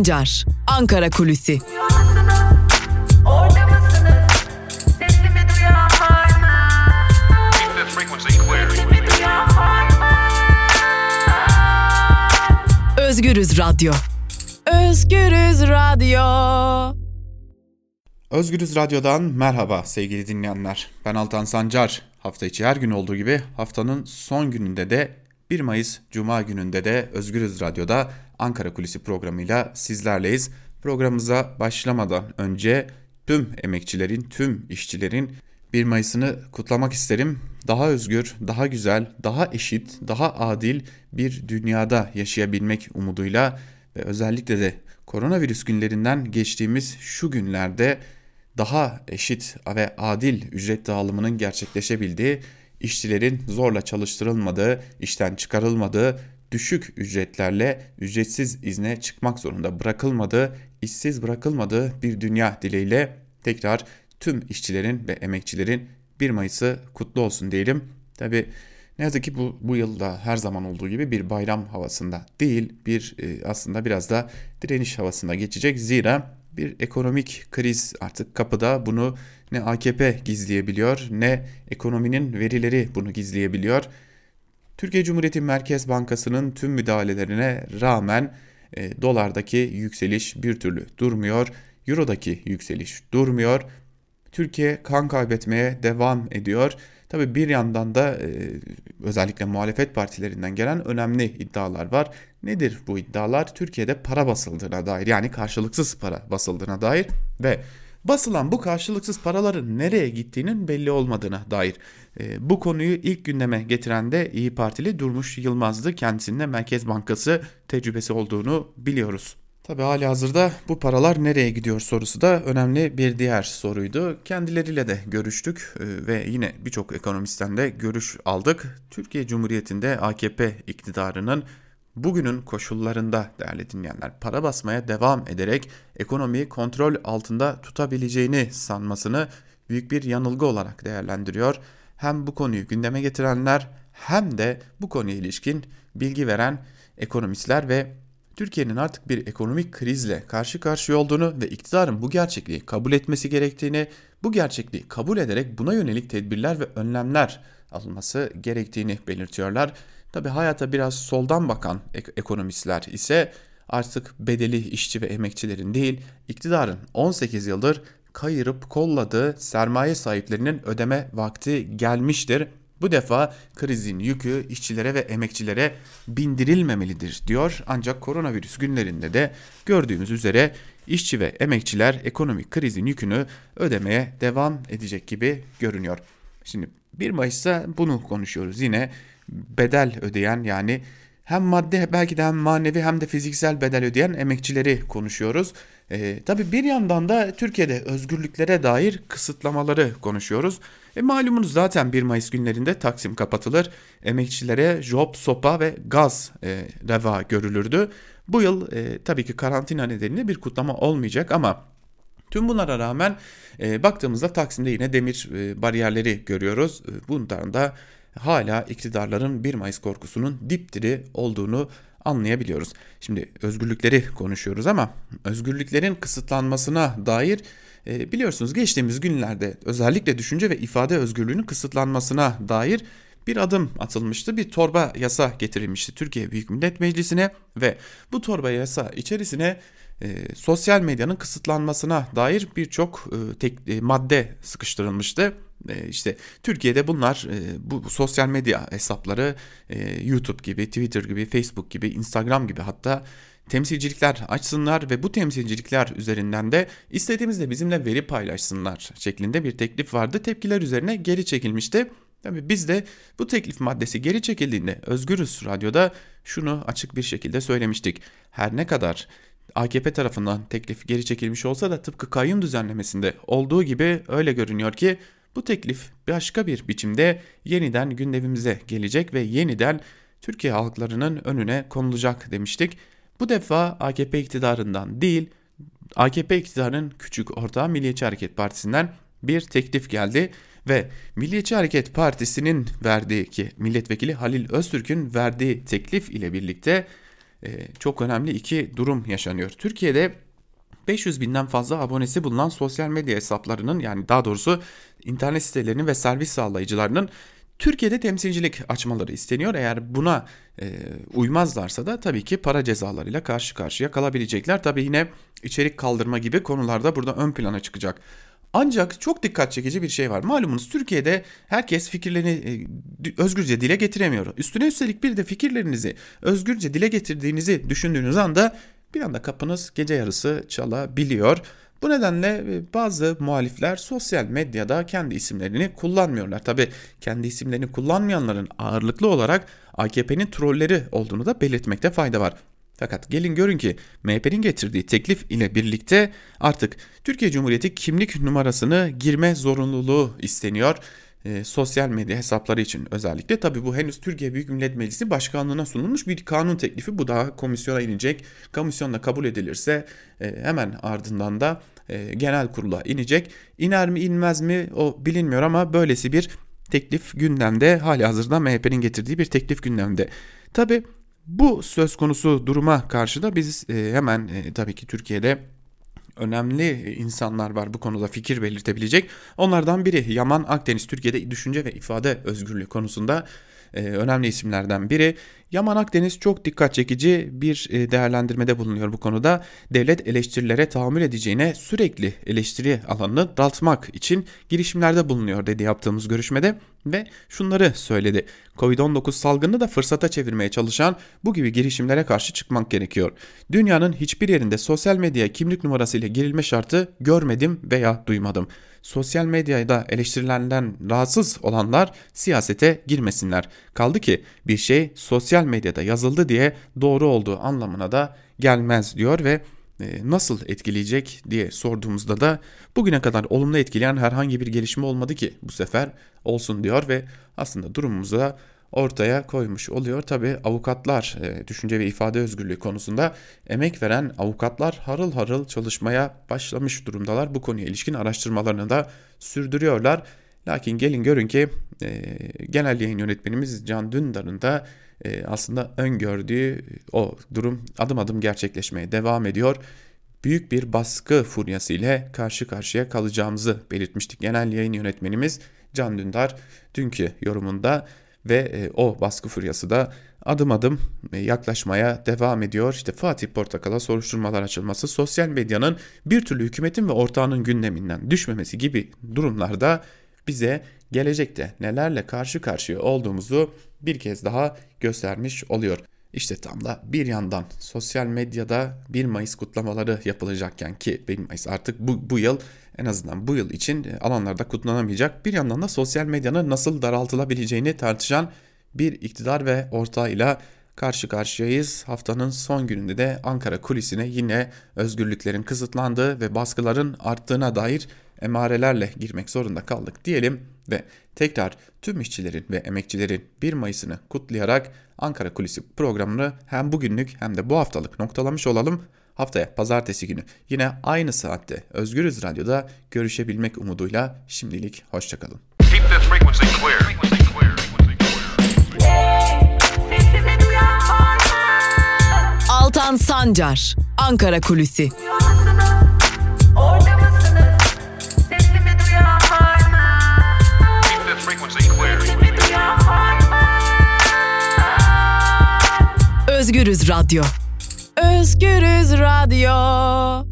Sancar, Ankara Kulüsi. Özgürüz Radyo. Özgürüz Radyo. Özgürüz Radyo'dan merhaba sevgili dinleyenler. Ben Altan Sancar. Hafta içi her gün olduğu gibi haftanın son gününde de 1 Mayıs Cuma gününde de Özgürüz Radyo'da Ankara Kulisi programıyla sizlerleyiz. Programımıza başlamadan önce tüm emekçilerin, tüm işçilerin 1 Mayıs'ını kutlamak isterim. Daha özgür, daha güzel, daha eşit, daha adil bir dünyada yaşayabilmek umuduyla ve özellikle de koronavirüs günlerinden geçtiğimiz şu günlerde daha eşit ve adil ücret dağılımının gerçekleşebildiği, işçilerin zorla çalıştırılmadığı, işten çıkarılmadığı, düşük ücretlerle ücretsiz izne çıkmak zorunda bırakılmadığı, işsiz bırakılmadığı bir dünya dileğiyle tekrar tüm işçilerin ve emekçilerin 1 Mayıs'ı kutlu olsun diyelim. Tabi ne yazık ki bu, bu yılda her zaman olduğu gibi bir bayram havasında değil, bir e, aslında biraz da direniş havasında geçecek. Zira bir ekonomik kriz artık kapıda bunu ne AKP gizleyebiliyor ne ekonominin verileri bunu gizleyebiliyor. Türkiye Cumhuriyeti Merkez Bankası'nın tüm müdahalelerine rağmen e, dolardaki yükseliş bir türlü durmuyor. Euro'daki yükseliş durmuyor. Türkiye kan kaybetmeye devam ediyor. Tabi bir yandan da e, özellikle muhalefet partilerinden gelen önemli iddialar var. Nedir bu iddialar? Türkiye'de para basıldığına dair yani karşılıksız para basıldığına dair ve basılan bu karşılıksız paraların nereye gittiğinin belli olmadığına dair. E, bu konuyu ilk gündeme getiren de İyi Partili Durmuş Yılmaz'dı. Kendisinde Merkez Bankası tecrübesi olduğunu biliyoruz. Tabi hali hazırda bu paralar nereye gidiyor sorusu da önemli bir diğer soruydu. Kendileriyle de görüştük e, ve yine birçok ekonomistten de görüş aldık. Türkiye Cumhuriyeti'nde AKP iktidarının bugünün koşullarında değerli dinleyenler para basmaya devam ederek ekonomiyi kontrol altında tutabileceğini sanmasını büyük bir yanılgı olarak değerlendiriyor. Hem bu konuyu gündeme getirenler hem de bu konuya ilişkin bilgi veren ekonomistler ve Türkiye'nin artık bir ekonomik krizle karşı karşıya olduğunu ve iktidarın bu gerçekliği kabul etmesi gerektiğini, bu gerçekliği kabul ederek buna yönelik tedbirler ve önlemler alınması gerektiğini belirtiyorlar. Tabi hayata biraz soldan bakan ek- ekonomistler ise artık bedeli işçi ve emekçilerin değil, iktidarın 18 yıldır kayırıp kolladığı sermaye sahiplerinin ödeme vakti gelmiştir bu defa krizin yükü işçilere ve emekçilere bindirilmemelidir diyor. Ancak koronavirüs günlerinde de gördüğümüz üzere işçi ve emekçiler ekonomik krizin yükünü ödemeye devam edecek gibi görünüyor. Şimdi 1 Mayıs'ta bunu konuşuyoruz. Yine bedel ödeyen yani hem madde belki de hem manevi hem de fiziksel bedel ödeyen emekçileri konuşuyoruz. E, tabii bir yandan da Türkiye'de özgürlüklere dair kısıtlamaları konuşuyoruz. E, malumunuz zaten 1 Mayıs günlerinde Taksim kapatılır. Emekçilere job, sopa ve gaz e, reva görülürdü. Bu yıl e, tabii ki karantina nedeniyle bir kutlama olmayacak ama Tüm bunlara rağmen e, baktığımızda Taksim'de yine demir e, bariyerleri görüyoruz. E, bundan da hala iktidarların 1 Mayıs korkusunun dipdiri olduğunu anlayabiliyoruz. Şimdi özgürlükleri konuşuyoruz ama özgürlüklerin kısıtlanmasına dair e, biliyorsunuz geçtiğimiz günlerde özellikle düşünce ve ifade özgürlüğünün kısıtlanmasına dair bir adım atılmıştı. Bir torba yasa getirilmişti Türkiye Büyük Millet Meclisi'ne ve bu torba yasa içerisine e, sosyal medyanın kısıtlanmasına dair birçok e, e, madde sıkıştırılmıştı. E, işte Türkiye'de bunlar e, bu, bu sosyal medya hesapları e, YouTube gibi, Twitter gibi, Facebook gibi, Instagram gibi hatta temsilcilikler açsınlar ve bu temsilcilikler üzerinden de istediğimizde bizimle veri paylaşsınlar şeklinde bir teklif vardı. Tepkiler üzerine geri çekilmişti. Tabii biz de bu teklif maddesi geri çekildiğinde Özgürüz Radyo'da şunu açık bir şekilde söylemiştik. Her ne kadar AKP tarafından teklif geri çekilmiş olsa da tıpkı kayyum düzenlemesinde olduğu gibi öyle görünüyor ki bu teklif başka bir biçimde yeniden gündemimize gelecek ve yeniden Türkiye halklarının önüne konulacak demiştik. Bu defa AKP iktidarından değil, AKP iktidarının küçük ortağı Milliyetçi Hareket Partisi'nden bir teklif geldi ve Milliyetçi Hareket Partisi'nin verdiği ki milletvekili Halil Öztürk'ün verdiği teklif ile birlikte çok önemli iki durum yaşanıyor. Türkiye'de 500 binden fazla abonesi bulunan sosyal medya hesaplarının yani daha doğrusu internet sitelerinin ve servis sağlayıcılarının Türkiye'de temsilcilik açmaları isteniyor. Eğer buna e, uymazlarsa da tabii ki para cezalarıyla karşı karşıya kalabilecekler. Tabii yine içerik kaldırma gibi konularda burada ön plana çıkacak. Ancak çok dikkat çekici bir şey var. Malumunuz Türkiye'de herkes fikirlerini e, özgürce dile getiremiyor. Üstüne üstelik bir de fikirlerinizi özgürce dile getirdiğinizi düşündüğünüz anda bir anda kapınız gece yarısı çalabiliyor. Bu nedenle e, bazı muhalifler sosyal medyada kendi isimlerini kullanmıyorlar. Tabi kendi isimlerini kullanmayanların ağırlıklı olarak AKP'nin trolleri olduğunu da belirtmekte fayda var. Fakat gelin görün ki MHP'nin getirdiği teklif ile birlikte artık Türkiye Cumhuriyeti kimlik numarasını girme zorunluluğu isteniyor e, sosyal medya hesapları için özellikle. Tabi bu henüz Türkiye Büyük Millet Meclisi Başkanlığı'na sunulmuş bir kanun teklifi. Bu daha komisyona inecek. Komisyonda kabul edilirse e, hemen ardından da e, genel kurula inecek. İner mi inmez mi o bilinmiyor ama böylesi bir teklif gündemde. Hali hazırda MHP'nin getirdiği bir teklif gündemde. Tabi bu söz konusu duruma karşı da biz e, hemen e, tabii ki Türkiye'de önemli insanlar var bu konuda fikir belirtebilecek. Onlardan biri Yaman Akdeniz Türkiye'de düşünce ve ifade özgürlüğü konusunda e, önemli isimlerden biri. Yaman Akdeniz çok dikkat çekici bir e, değerlendirmede bulunuyor bu konuda. Devlet eleştirilere tahammül edeceğine sürekli eleştiri alanını daraltmak için girişimlerde bulunuyor dedi yaptığımız görüşmede ve şunları söyledi. Covid-19 salgını da fırsata çevirmeye çalışan bu gibi girişimlere karşı çıkmak gerekiyor. Dünyanın hiçbir yerinde sosyal medyaya kimlik numarası ile girilme şartı görmedim veya duymadım. Sosyal medyada eleştirilenden rahatsız olanlar siyasete girmesinler. Kaldı ki bir şey sosyal medyada yazıldı diye doğru olduğu anlamına da gelmez diyor ve e, nasıl etkileyecek diye sorduğumuzda da bugüne kadar olumlu etkileyen herhangi bir gelişme olmadı ki bu sefer olsun diyor ve aslında durumumuzu da ortaya koymuş oluyor. Tabi avukatlar e, düşünce ve ifade özgürlüğü konusunda emek veren avukatlar harıl harıl çalışmaya başlamış durumdalar. Bu konuya ilişkin araştırmalarını da sürdürüyorlar. Lakin gelin görün ki e, genel yayın yönetmenimiz Can Dündar'ın da e, aslında öngördüğü o durum adım adım gerçekleşmeye devam ediyor. Büyük bir baskı furyası ile karşı karşıya kalacağımızı belirtmiştik. Genel yayın yönetmenimiz Can Dündar dünkü yorumunda ve e, o baskı furyası da adım adım e, yaklaşmaya devam ediyor. İşte Fatih Portakal'a soruşturmalar açılması, sosyal medyanın bir türlü hükümetin ve ortağının gündeminden düşmemesi gibi durumlarda bize gelecekte nelerle karşı karşıya olduğumuzu bir kez daha göstermiş oluyor. İşte tam da bir yandan sosyal medyada 1 Mayıs kutlamaları yapılacakken ki 1 Mayıs artık bu, bu yıl en azından bu yıl için alanlarda kutlanamayacak. Bir yandan da sosyal medyanın nasıl daraltılabileceğini tartışan bir iktidar ve ortağıyla karşı karşıyayız. Haftanın son gününde de Ankara kulisine yine özgürlüklerin kısıtlandığı ve baskıların arttığına dair emarelerle girmek zorunda kaldık diyelim ve tekrar tüm işçilerin ve emekçilerin 1 Mayıs'ını kutlayarak Ankara Kulisi programını hem bugünlük hem de bu haftalık noktalamış olalım. Haftaya pazartesi günü yine aynı saatte Özgürüz Radyo'da görüşebilmek umuduyla şimdilik hoşçakalın. Sancar, Ankara Kulüsi. Özgürüz Radyo. Özgürüz Radyo.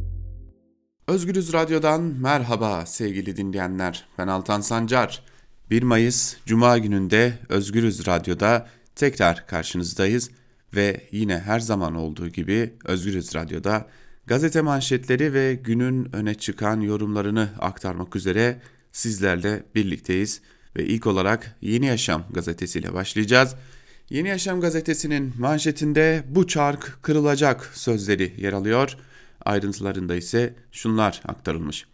Özgürüz Radyo'dan merhaba sevgili dinleyenler. Ben Altan Sancar. 1 Mayıs Cuma gününde Özgürüz Radyo'da tekrar karşınızdayız ve yine her zaman olduğu gibi Özgürüz Radyo'da gazete manşetleri ve günün öne çıkan yorumlarını aktarmak üzere sizlerle birlikteyiz ve ilk olarak Yeni Yaşam gazetesiyle başlayacağız. Yeni Yaşam gazetesinin manşetinde bu çark kırılacak sözleri yer alıyor. Ayrıntılarında ise şunlar aktarılmış.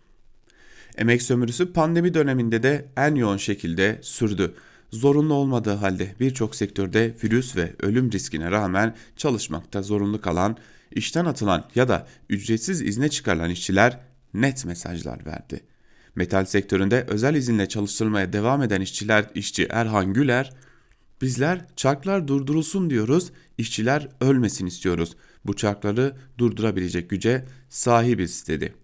Emek sömürüsü pandemi döneminde de en yoğun şekilde sürdü. Zorunlu olmadığı halde birçok sektörde virüs ve ölüm riskine rağmen çalışmakta zorunlu kalan, işten atılan ya da ücretsiz izne çıkarılan işçiler net mesajlar verdi. Metal sektöründe özel izinle çalıştırmaya devam eden işçiler işçi Erhan Güler Bizler çarklar durdurulsun diyoruz, işçiler ölmesin istiyoruz. Bu çarkları durdurabilecek güce sahibiz dedi.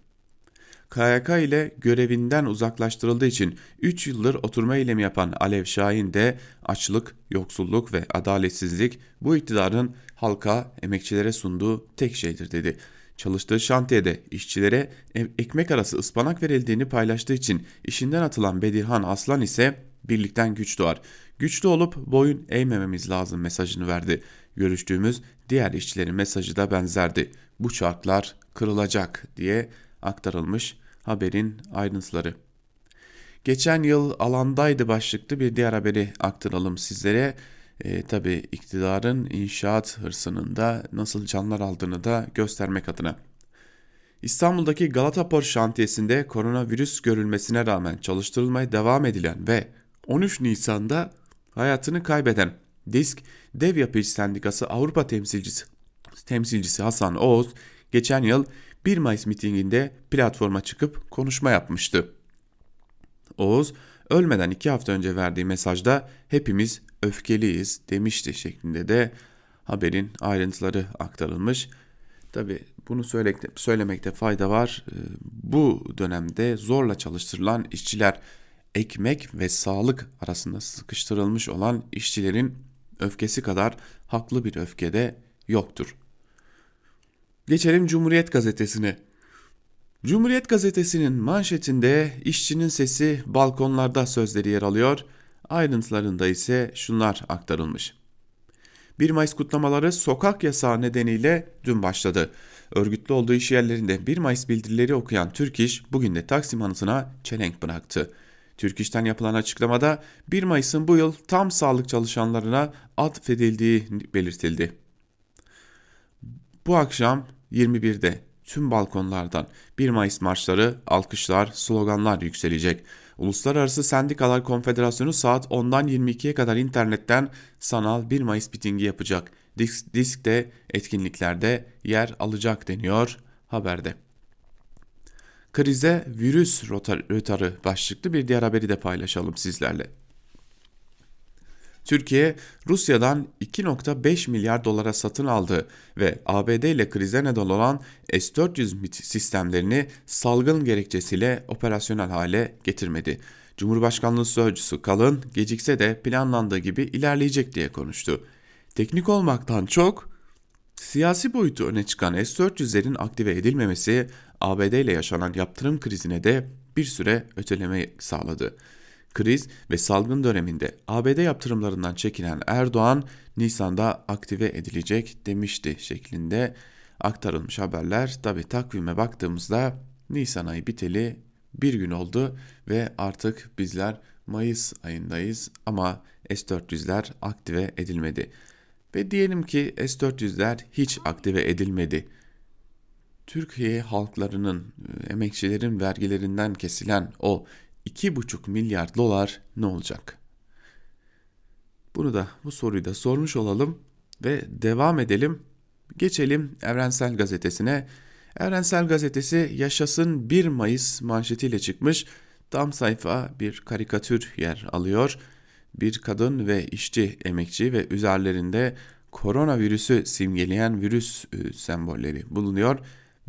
KYK ile görevinden uzaklaştırıldığı için 3 yıldır oturma eylemi yapan Alev Şahin de açlık, yoksulluk ve adaletsizlik bu iktidarın halka, emekçilere sunduğu tek şeydir dedi. Çalıştığı şantiyede işçilere ekmek arası ıspanak verildiğini paylaştığı için işinden atılan Bedirhan Aslan ise birlikten güç doğar. Güçlü olup boyun eğmememiz lazım mesajını verdi. Görüştüğümüz diğer işçilerin mesajı da benzerdi. Bu çarklar kırılacak diye aktarılmış haberin ayrıntıları. Geçen yıl alandaydı başlıklı bir diğer haberi aktaralım sizlere. E, Tabi iktidarın inşaat hırsının da nasıl canlar aldığını da göstermek adına. İstanbul'daki Galataport şantiyesinde koronavirüs görülmesine rağmen çalıştırılmaya devam edilen ve 13 Nisan'da hayatını kaybeden Disk Dev Yapı Sendikası Avrupa temsilcisi, temsilcisi Hasan Oğuz geçen yıl 1 Mayıs mitinginde platforma çıkıp konuşma yapmıştı. Oğuz ölmeden 2 hafta önce verdiği mesajda hepimiz öfkeliyiz demişti şeklinde de haberin ayrıntıları aktarılmış. Tabi bunu söylemekte fayda var. Ee, bu dönemde zorla çalıştırılan işçiler ekmek ve sağlık arasında sıkıştırılmış olan işçilerin öfkesi kadar haklı bir öfkede yoktur. Geçelim Cumhuriyet Gazetesi'ne. Cumhuriyet Gazetesi'nin manşetinde işçinin sesi balkonlarda sözleri yer alıyor. Ayrıntılarında ise şunlar aktarılmış. 1 Mayıs kutlamaları sokak yasağı nedeniyle dün başladı. Örgütlü olduğu iş yerlerinde 1 Mayıs bildirileri okuyan Türk İş bugün de Taksim anısına çelenk bıraktı. Türk İş'ten yapılan açıklamada 1 Mayıs'ın bu yıl tam sağlık çalışanlarına atfedildiği belirtildi. Bu akşam 21'de tüm balkonlardan 1 Mayıs marşları, alkışlar, sloganlar yükselecek. Uluslararası Sendikalar Konfederasyonu saat 10'dan 22'ye kadar internetten sanal 1 Mayıs mitingi yapacak. Disk, diskte etkinliklerde yer alacak deniyor haberde. Krize virüs rötarı başlıklı bir diğer haberi de paylaşalım sizlerle. Türkiye, Rusya'dan 2.5 milyar dolara satın aldı ve ABD ile krize neden olan S-400 sistemlerini salgın gerekçesiyle operasyonel hale getirmedi. Cumhurbaşkanlığı Sözcüsü Kalın gecikse de planlandığı gibi ilerleyecek diye konuştu. Teknik olmaktan çok siyasi boyutu öne çıkan S-400'lerin aktive edilmemesi ABD ile yaşanan yaptırım krizine de bir süre öteleme sağladı. Kriz ve salgın döneminde ABD yaptırımlarından çekinen Erdoğan Nisan'da aktive edilecek demişti şeklinde aktarılmış haberler. Tabi takvime baktığımızda Nisan ayı biteli bir gün oldu ve artık bizler Mayıs ayındayız ama S-400'ler aktive edilmedi. Ve diyelim ki S-400'ler hiç aktive edilmedi. Türkiye halklarının, emekçilerin vergilerinden kesilen o 2,5 milyar dolar ne olacak? Bunu da bu soruyu da sormuş olalım ve devam edelim. Geçelim Evrensel Gazetesi'ne. Evrensel Gazetesi yaşasın 1 Mayıs manşetiyle çıkmış. Tam sayfa bir karikatür yer alıyor. Bir kadın ve işçi emekçi ve üzerlerinde koronavirüsü simgeleyen virüs e, sembolleri bulunuyor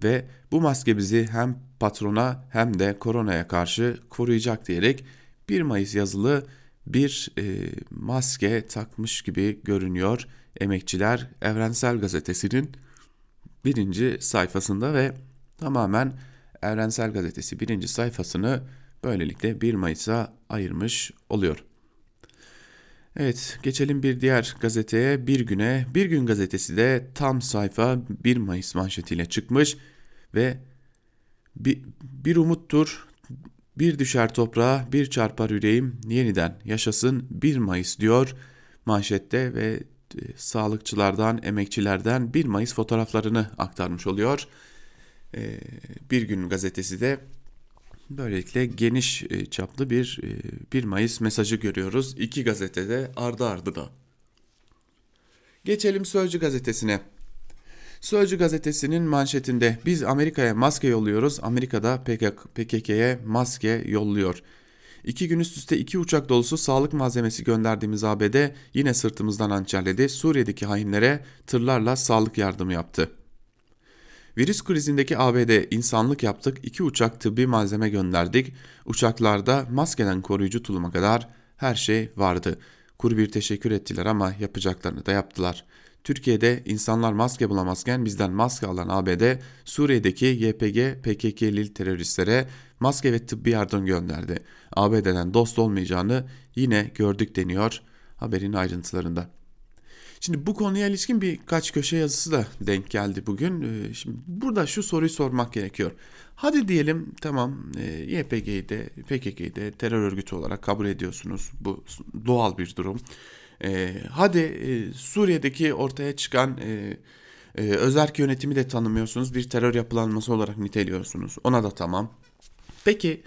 ve bu maske bizi hem patrona hem de koronaya karşı koruyacak diyerek 1 Mayıs yazılı bir e, maske takmış gibi görünüyor emekçiler Evrensel Gazetesi'nin birinci sayfasında ve tamamen Evrensel Gazetesi birinci sayfasını böylelikle 1 Mayıs'a ayırmış oluyor. Evet geçelim bir diğer gazeteye bir güne. Bir gün gazetesi de tam sayfa 1 Mayıs manşetiyle çıkmış ve bir, bir umuttur bir düşer toprağa bir çarpar yüreğim yeniden yaşasın 1 Mayıs diyor manşette ve e, sağlıkçılardan emekçilerden 1 Mayıs fotoğraflarını aktarmış oluyor. E, bir gün gazetesi de Böylelikle geniş e, çaplı bir 1 e, Mayıs mesajı görüyoruz. İki gazetede ardı ardına. Geçelim Sözcü gazetesine. Sözcü gazetesinin manşetinde biz Amerika'ya maske yolluyoruz, Amerika'da PKK'ye maske yolluyor. İki gün üst üste iki uçak dolusu sağlık malzemesi gönderdiğimiz ABD yine sırtımızdan hançerledi. Suriye'deki hainlere tırlarla sağlık yardımı yaptı. Virüs krizindeki ABD insanlık yaptık, iki uçak tıbbi malzeme gönderdik. Uçaklarda maskeden koruyucu tuluma kadar her şey vardı. Kuru bir teşekkür ettiler ama yapacaklarını da yaptılar. Türkiye'de insanlar maske bulamazken bizden maske alan ABD, Suriye'deki YPG, PKK'li teröristlere maske ve tıbbi yardım gönderdi. ABD'den dost olmayacağını yine gördük deniyor haberin ayrıntılarında. Şimdi bu konuya ilişkin birkaç köşe yazısı da denk geldi bugün. Ee, şimdi burada şu soruyu sormak gerekiyor. Hadi diyelim tamam e, YPG'yi de PKK'yı de terör örgütü olarak kabul ediyorsunuz. Bu doğal bir durum. E, hadi e, Suriye'deki ortaya çıkan e, e, özerk yönetimi de tanımıyorsunuz. Bir terör yapılanması olarak niteliyorsunuz. Ona da tamam. Peki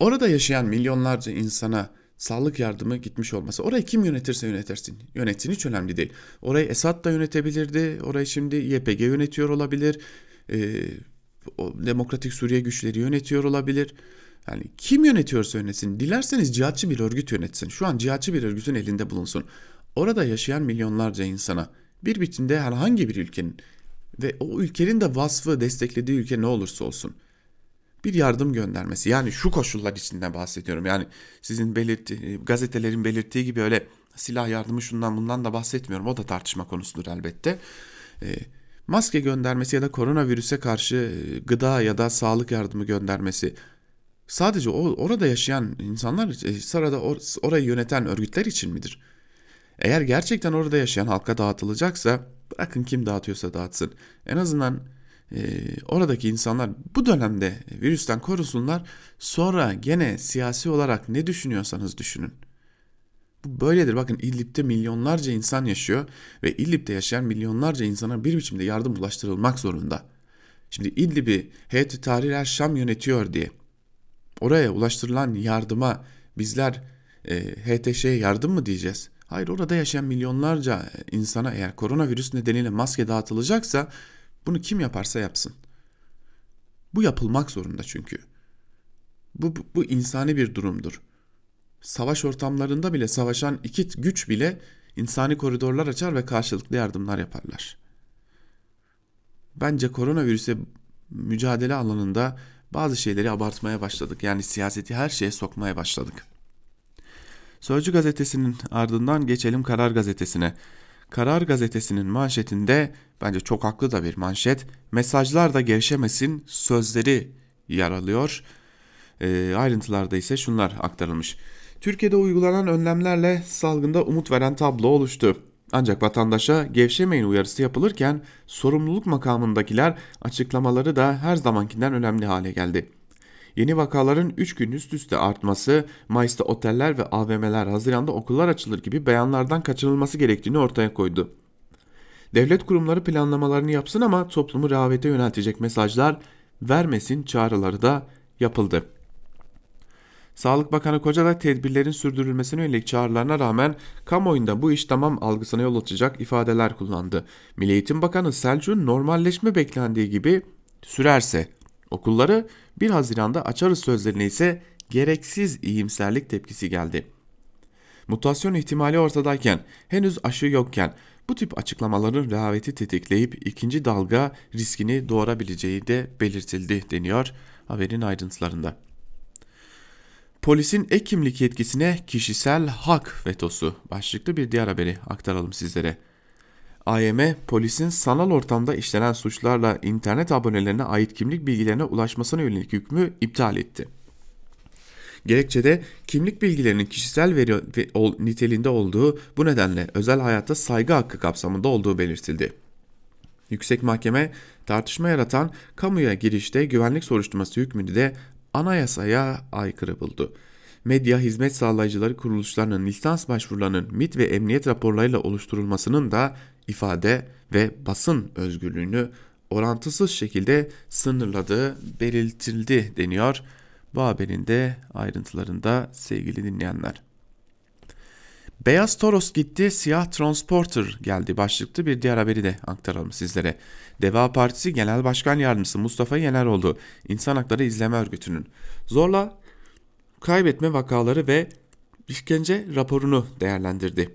orada yaşayan milyonlarca insana sağlık yardımı gitmiş olması. Orayı kim yönetirse yönetirsin. Yönetsin hiç önemli değil. Orayı Esad da yönetebilirdi. Orayı şimdi YPG yönetiyor olabilir. Ee, o Demokratik Suriye güçleri yönetiyor olabilir. Yani kim yönetiyorsa yönetsin. Dilerseniz cihatçı bir örgüt yönetsin. Şu an cihatçı bir örgütün elinde bulunsun. Orada yaşayan milyonlarca insana bir biçimde herhangi bir ülkenin ve o ülkenin de vasfı desteklediği ülke ne olursa olsun bir yardım göndermesi. Yani şu koşullar içinde bahsediyorum. Yani sizin belirtti, gazetelerin belirttiği gibi öyle silah yardımı şundan bundan da bahsetmiyorum. O da tartışma konusudur elbette. E, maske göndermesi ya da koronavirüse karşı e, gıda ya da sağlık yardımı göndermesi sadece o, orada yaşayan insanlar, e, sırada or, orayı yöneten örgütler için midir? Eğer gerçekten orada yaşayan halka dağıtılacaksa bırakın kim dağıtıyorsa dağıtsın. En azından e, oradaki insanlar bu dönemde virüsten korusunlar. Sonra gene siyasi olarak ne düşünüyorsanız düşünün. Bu böyledir. Bakın İdlib'de milyonlarca insan yaşıyor ve İdlib'de yaşayan milyonlarca insana bir biçimde yardım ulaştırılmak zorunda. Şimdi İdlib'i Heyet-i Tahrir Şam yönetiyor diye oraya ulaştırılan yardıma bizler e, HTŞ'ye yardım mı diyeceğiz? Hayır orada yaşayan milyonlarca insana eğer koronavirüs nedeniyle maske dağıtılacaksa bunu kim yaparsa yapsın. Bu yapılmak zorunda çünkü. Bu, bu, bu insani bir durumdur. Savaş ortamlarında bile savaşan iki güç bile insani koridorlar açar ve karşılıklı yardımlar yaparlar. Bence koronavirüse mücadele alanında bazı şeyleri abartmaya başladık. Yani siyaseti her şeye sokmaya başladık. Sözcü gazetesinin ardından geçelim Karar gazetesine. Karar gazetesinin manşetinde bence çok haklı da bir manşet. Mesajlar da gevşemesin sözleri yer alıyor. E, ayrıntılarda ise şunlar aktarılmış. Türkiye'de uygulanan önlemlerle salgında umut veren tablo oluştu. Ancak vatandaşa gevşemeyin uyarısı yapılırken sorumluluk makamındakiler açıklamaları da her zamankinden önemli hale geldi. Yeni vakaların 3 gün üst üste artması, Mayıs'ta oteller ve AVM'ler, Haziran'da okullar açılır gibi beyanlardan kaçınılması gerektiğini ortaya koydu. Devlet kurumları planlamalarını yapsın ama toplumu rehavete yöneltecek mesajlar vermesin çağrıları da yapıldı. Sağlık Bakanı Koca da tedbirlerin sürdürülmesine yönelik çağrılarına rağmen kamuoyunda bu iş tamam algısına yol açacak ifadeler kullandı. Milli Eğitim Bakanı Selçuk'un normalleşme beklendiği gibi sürerse okulları 1 Haziran'da açarız sözlerine ise gereksiz iyimserlik tepkisi geldi. Mutasyon ihtimali ortadayken, henüz aşı yokken bu tip açıklamaların rehaveti tetikleyip ikinci dalga riskini doğurabileceği de belirtildi deniyor haberin ayrıntılarında. Polisin ek kimlik yetkisine kişisel hak vetosu başlıklı bir diğer haberi aktaralım sizlere. AYM, polisin sanal ortamda işlenen suçlarla internet abonelerine ait kimlik bilgilerine ulaşmasına yönelik hükmü iptal etti. Gerekçede kimlik bilgilerinin kişisel veri ve niteliğinde olduğu bu nedenle özel hayatta saygı hakkı kapsamında olduğu belirtildi. Yüksek Mahkeme tartışma yaratan kamuya girişte güvenlik soruşturması hükmünü de anayasaya aykırı buldu. Medya hizmet sağlayıcıları kuruluşlarının lisans başvurularının MIT ve emniyet raporlarıyla oluşturulmasının da ifade ve basın özgürlüğünü orantısız şekilde sınırladığı belirtildi deniyor. Bu haberin de ayrıntılarında sevgili dinleyenler. Beyaz Toros gitti, siyah Transporter geldi başlıklı bir diğer haberi de aktaralım sizlere. Deva Partisi Genel Başkan Yardımcısı Mustafa Yeneroğlu, İnsan Hakları İzleme Örgütü'nün zorla kaybetme vakaları ve işkence raporunu değerlendirdi.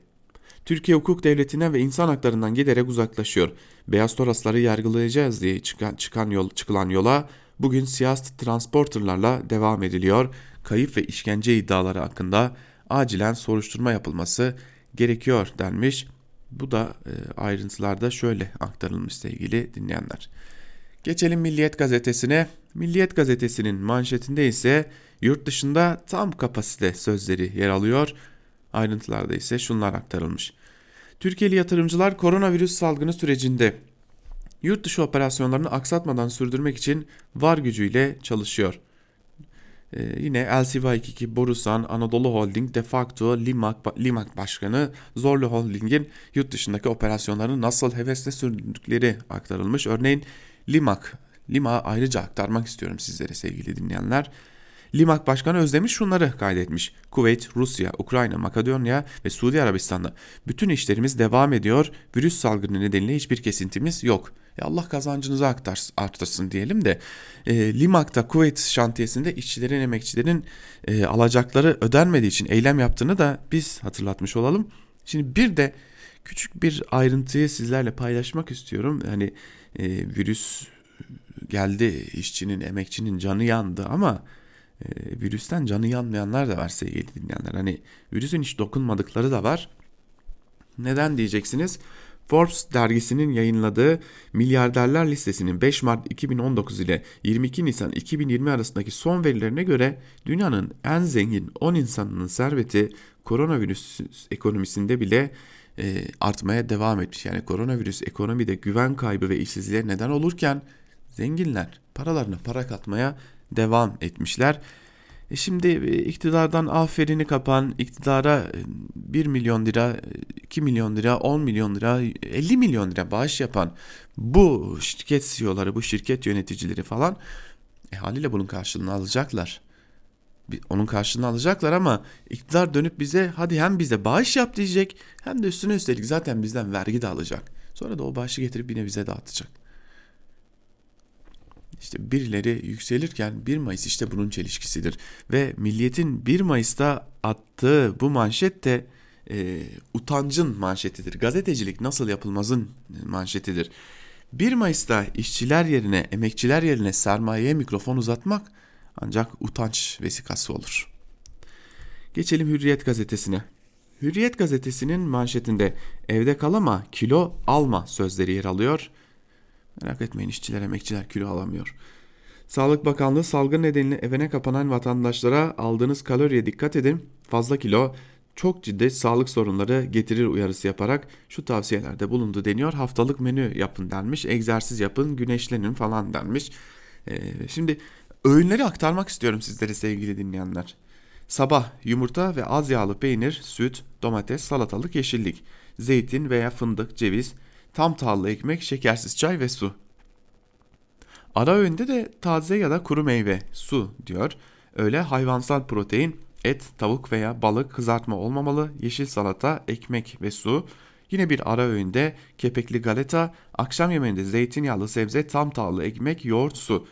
Türkiye hukuk devletinden ve insan haklarından giderek uzaklaşıyor. Beyaz Torasları yargılayacağız diye çıkan, çıkan yol, çıkılan yola bugün siyasi transporterlarla devam ediliyor. Kayıp ve işkence iddiaları hakkında acilen soruşturma yapılması gerekiyor denmiş. Bu da e, ayrıntılarda şöyle aktarılmış sevgili dinleyenler. Geçelim Milliyet gazetesine. Milliyet gazetesinin manşetinde ise yurt dışında tam kapasite sözleri yer alıyor. Ayrıntılarda ise şunlar aktarılmış. Türkiye'li yatırımcılar koronavirüs salgını sürecinde yurt dışı operasyonlarını aksatmadan sürdürmek için var gücüyle çalışıyor. Ee, yine LCY22 Borusan Anadolu Holding de facto Limak, Limak Başkanı Zorlu Holding'in yurt dışındaki operasyonlarını nasıl hevesle sürdürdükleri aktarılmış. Örneğin Limak, Lima ayrıca aktarmak istiyorum sizlere sevgili dinleyenler. Limak Başkanı Özdemir şunları kaydetmiş. Kuveyt, Rusya, Ukrayna, Makedonya ve Suudi Arabistan'da bütün işlerimiz devam ediyor. Virüs salgını nedeniyle hiçbir kesintimiz yok. Ya Allah kazancınızı arttırsın diyelim de e, Limak'ta Kuveyt şantiyesinde işçilerin emekçilerin e, alacakları ödenmediği için eylem yaptığını da biz hatırlatmış olalım. Şimdi bir de küçük bir ayrıntıyı sizlerle paylaşmak istiyorum. Yani e, virüs geldi işçinin emekçinin canı yandı ama e, virüsten canı yanmayanlar da var sevgili dinleyenler. Hani virüsün hiç dokunmadıkları da var. Neden diyeceksiniz? Forbes dergisinin yayınladığı milyarderler listesinin 5 Mart 2019 ile 22 Nisan 2020 arasındaki son verilerine göre dünyanın en zengin 10 insanının serveti koronavirüs ekonomisinde bile e, artmaya devam etmiş. Yani koronavirüs ekonomide güven kaybı ve işsizliğe neden olurken zenginler paralarına para katmaya devam etmişler. E şimdi e, iktidardan aferini kapan, iktidara 1 e, milyon lira, 2 milyon lira, 10 milyon lira, 50 milyon lira bağış yapan bu şirket CEO'ları, bu şirket yöneticileri falan e, haliyle bunun karşılığını alacaklar. Onun karşılığını alacaklar ama iktidar dönüp bize hadi hem bize bağış yap diyecek hem de üstüne üstelik zaten bizden vergi de alacak. Sonra da o bağışı getirip yine bize dağıtacak. İşte birileri yükselirken 1 Mayıs işte bunun çelişkisidir. Ve Milliyet'in 1 Mayıs'ta attığı bu manşet de e, utancın manşetidir. Gazetecilik nasıl yapılmazın manşetidir. 1 Mayıs'ta işçiler yerine, emekçiler yerine sermayeye mikrofon uzatmak ancak utanç vesikası olur. Geçelim Hürriyet gazetesine. Hürriyet gazetesinin manşetinde evde kalama kilo alma sözleri yer alıyor Merak etmeyin işçiler emekçiler kilo alamıyor. Sağlık Bakanlığı salgın nedeniyle evine kapanan vatandaşlara aldığınız kaloriye dikkat edin. Fazla kilo çok ciddi sağlık sorunları getirir uyarısı yaparak şu tavsiyelerde bulundu deniyor. Haftalık menü yapın denmiş, egzersiz yapın, güneşlenin falan denmiş. Ee, şimdi öğünleri aktarmak istiyorum sizlere sevgili dinleyenler. Sabah yumurta ve az yağlı peynir, süt, domates, salatalık, yeşillik, zeytin veya fındık, ceviz, tam tahıllı ekmek, şekersiz çay ve su. Ara öğünde de taze ya da kuru meyve, su diyor. Öyle hayvansal protein, et, tavuk veya balık kızartma olmamalı, yeşil salata, ekmek ve su. Yine bir ara öğünde kepekli galeta, akşam yemeğinde zeytinyağlı sebze, tam tahıllı ekmek, yoğurt, su.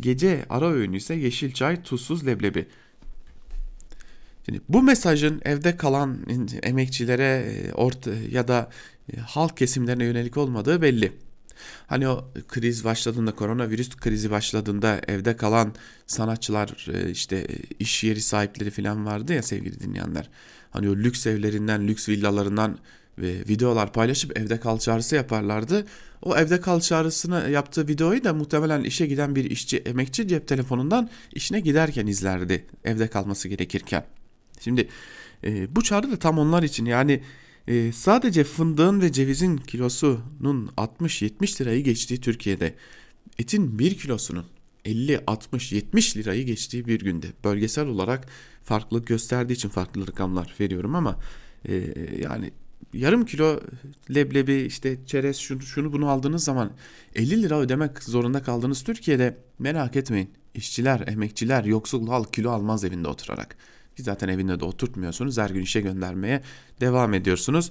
Gece ara öğünü ise yeşil çay, tuzsuz leblebi. Şimdi bu mesajın evde kalan emekçilere orta ya da e, halk kesimlerine yönelik olmadığı belli. Hani o kriz başladığında, koronavirüs krizi başladığında evde kalan sanatçılar, e, işte iş yeri sahipleri falan vardı ya sevgili dinleyenler. Hani o lüks evlerinden, lüks villalarından ve videolar paylaşıp evde kal çağrısı yaparlardı. O evde kal çağrısını yaptığı videoyu da muhtemelen işe giden bir işçi, emekçi cep telefonundan işine giderken izlerdi evde kalması gerekirken. Şimdi e, bu çağrı da tam onlar için yani e, sadece fındığın ve cevizin kilosunun 60-70 lirayı geçtiği Türkiye'de etin 1 kilosunun 50, 60, 70 lirayı geçtiği bir günde bölgesel olarak farklılık gösterdiği için farklı rakamlar veriyorum ama e, yani yarım kilo leblebi işte çerez şunu, şunu bunu aldığınız zaman 50 lira ödemek zorunda kaldığınız Türkiye'de merak etmeyin işçiler, emekçiler, yoksul halk kilo almaz evinde oturarak. Ki zaten evinde de oturtmuyorsunuz. Her gün işe göndermeye devam ediyorsunuz.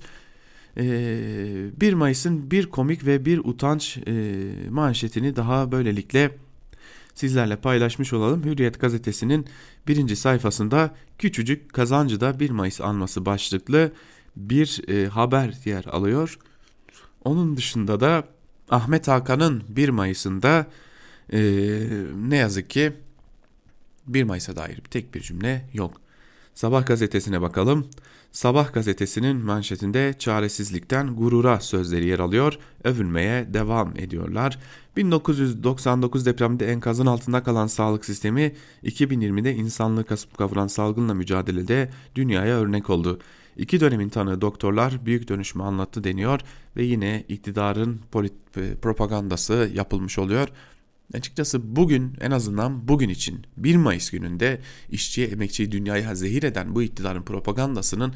Ee, 1 Mayıs'ın bir komik ve bir utanç e, manşetini daha böylelikle sizlerle paylaşmış olalım. Hürriyet gazetesinin birinci sayfasında küçücük kazancıda 1 Mayıs anması başlıklı bir e, haber yer alıyor. Onun dışında da Ahmet Hakan'ın 1 Mayıs'ında e, ne yazık ki 1 Mayıs'a dair tek bir cümle yok. Sabah gazetesine bakalım. Sabah gazetesinin manşetinde çaresizlikten gurura sözleri yer alıyor, övülmeye devam ediyorlar. 1999 depremde enkazın altında kalan sağlık sistemi 2020'de insanlığı kasıp kavuran salgınla mücadelede dünyaya örnek oldu. İki dönemin tanığı doktorlar büyük dönüşümü anlattı deniyor ve yine iktidarın propagandası yapılmış oluyor. Açıkçası bugün en azından bugün için 1 Mayıs gününde işçiye emekçiyi dünyaya zehir eden bu iktidarın propagandasının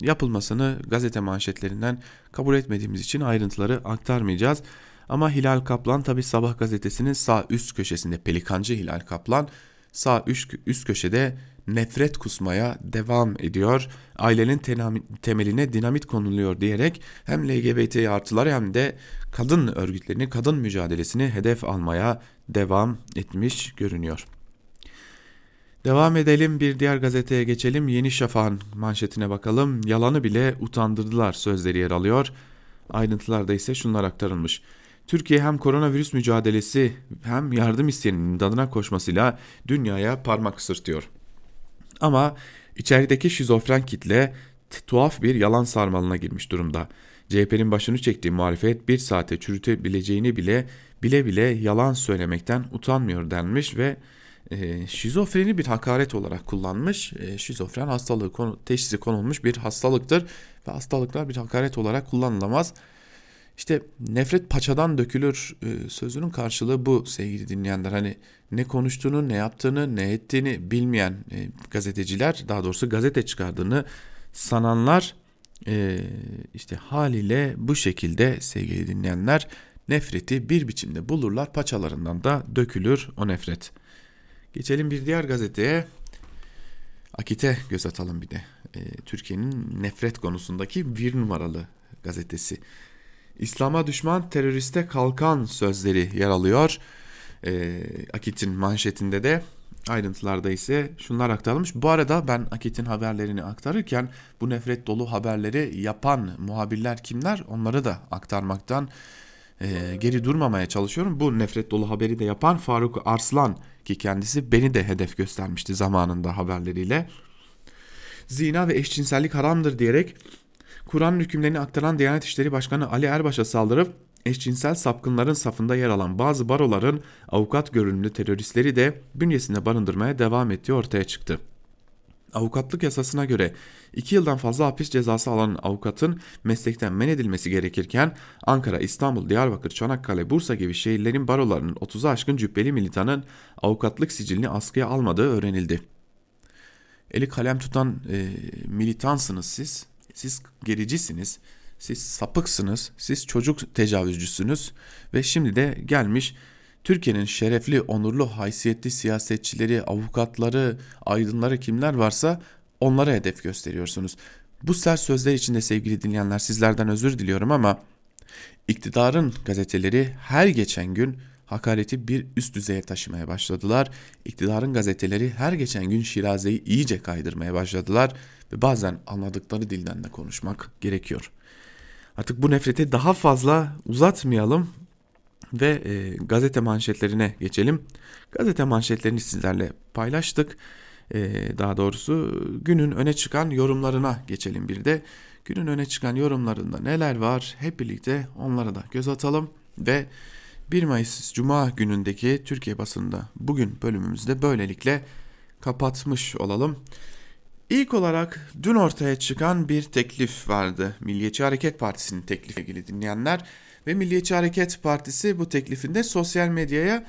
yapılmasını gazete manşetlerinden kabul etmediğimiz için ayrıntıları aktarmayacağız. Ama Hilal Kaplan tabi Sabah gazetesinin sağ üst köşesinde Pelikancı Hilal Kaplan sağ üst, üst köşede nefret kusmaya devam ediyor. Ailenin temeline dinamit konuluyor diyerek hem LGBT artıları hem de kadın örgütlerini, kadın mücadelesini hedef almaya devam etmiş görünüyor. Devam edelim bir diğer gazeteye geçelim. Yeni Şafak'ın manşetine bakalım. Yalanı bile utandırdılar sözleri yer alıyor. Ayrıntılarda ise şunlar aktarılmış. Türkiye hem koronavirüs mücadelesi hem yardım isteyenin imdadına koşmasıyla dünyaya parmak ısırtıyor. Ama içerideki şizofren kitle tuhaf bir yalan sarmalına girmiş durumda. CHP'nin başını çektiği muhalefet bir saate çürütebileceğini bile bile bile yalan söylemekten utanmıyor denmiş ve e, şizofreni bir hakaret olarak kullanmış. E, şizofren hastalığı konu, teşhisi konulmuş bir hastalıktır ve hastalıklar bir hakaret olarak kullanılamaz. İşte nefret paçadan dökülür e, sözünün karşılığı bu sevgili dinleyenler. Hani ne konuştuğunu, ne yaptığını, ne ettiğini bilmeyen e, gazeteciler, daha doğrusu gazete çıkardığını sananlar e, işte haliyle bu şekilde sevgili dinleyenler nefreti bir biçimde bulurlar. Paçalarından da dökülür o nefret. Geçelim bir diğer gazeteye. Akit'e göz atalım bir de. Türkiye'nin nefret konusundaki bir numaralı gazetesi. İslam'a düşman teröriste kalkan sözleri yer alıyor. E, Akit'in manşetinde de ayrıntılarda ise şunlar aktarılmış. Bu arada ben Akit'in haberlerini aktarırken bu nefret dolu haberleri yapan muhabirler kimler onları da aktarmaktan e, geri durmamaya çalışıyorum. Bu nefret dolu haberi de yapan Faruk Arslan ki kendisi beni de hedef göstermişti zamanında haberleriyle. Zina ve eşcinsellik haramdır diyerek Kur'an hükümlerini aktaran Diyanet İşleri Başkanı Ali Erbaş'a saldırıp eşcinsel sapkınların safında yer alan bazı baroların avukat görünümlü teröristleri de bünyesinde barındırmaya devam ettiği ortaya çıktı. Avukatlık yasasına göre 2 yıldan fazla hapis cezası alan avukatın meslekten men edilmesi gerekirken Ankara, İstanbul, Diyarbakır, Çanakkale, Bursa gibi şehirlerin barolarının 30'a aşkın cübbeli militanın avukatlık sicilini askıya almadığı öğrenildi. Eli kalem tutan e, militansınız siz, siz gericisiniz, siz sapıksınız, siz çocuk tecavüzcüsünüz ve şimdi de gelmiş Türkiye'nin şerefli, onurlu, haysiyetli siyasetçileri, avukatları, aydınları kimler varsa onlara hedef gösteriyorsunuz. Bu sert sözler içinde sevgili dinleyenler sizlerden özür diliyorum ama iktidarın gazeteleri her geçen gün hakareti bir üst düzeye taşımaya başladılar. İktidarın gazeteleri her geçen gün Şiraze'yi iyice kaydırmaya başladılar ve bazen anladıkları dilden de konuşmak gerekiyor. Artık bu nefreti daha fazla uzatmayalım ve e, gazete manşetlerine geçelim. Gazete manşetlerini sizlerle paylaştık. E, daha doğrusu günün öne çıkan yorumlarına geçelim bir de. Günün öne çıkan yorumlarında neler var hep birlikte onlara da göz atalım ve 1 Mayıs Cuma günündeki Türkiye basında bugün bölümümüzde böylelikle kapatmış olalım. İlk olarak dün ortaya çıkan bir teklif vardı. Milliyetçi Hareket Partisi'nin teklifi ilgili dinleyenler ve Milliyetçi Hareket Partisi bu teklifinde sosyal medyaya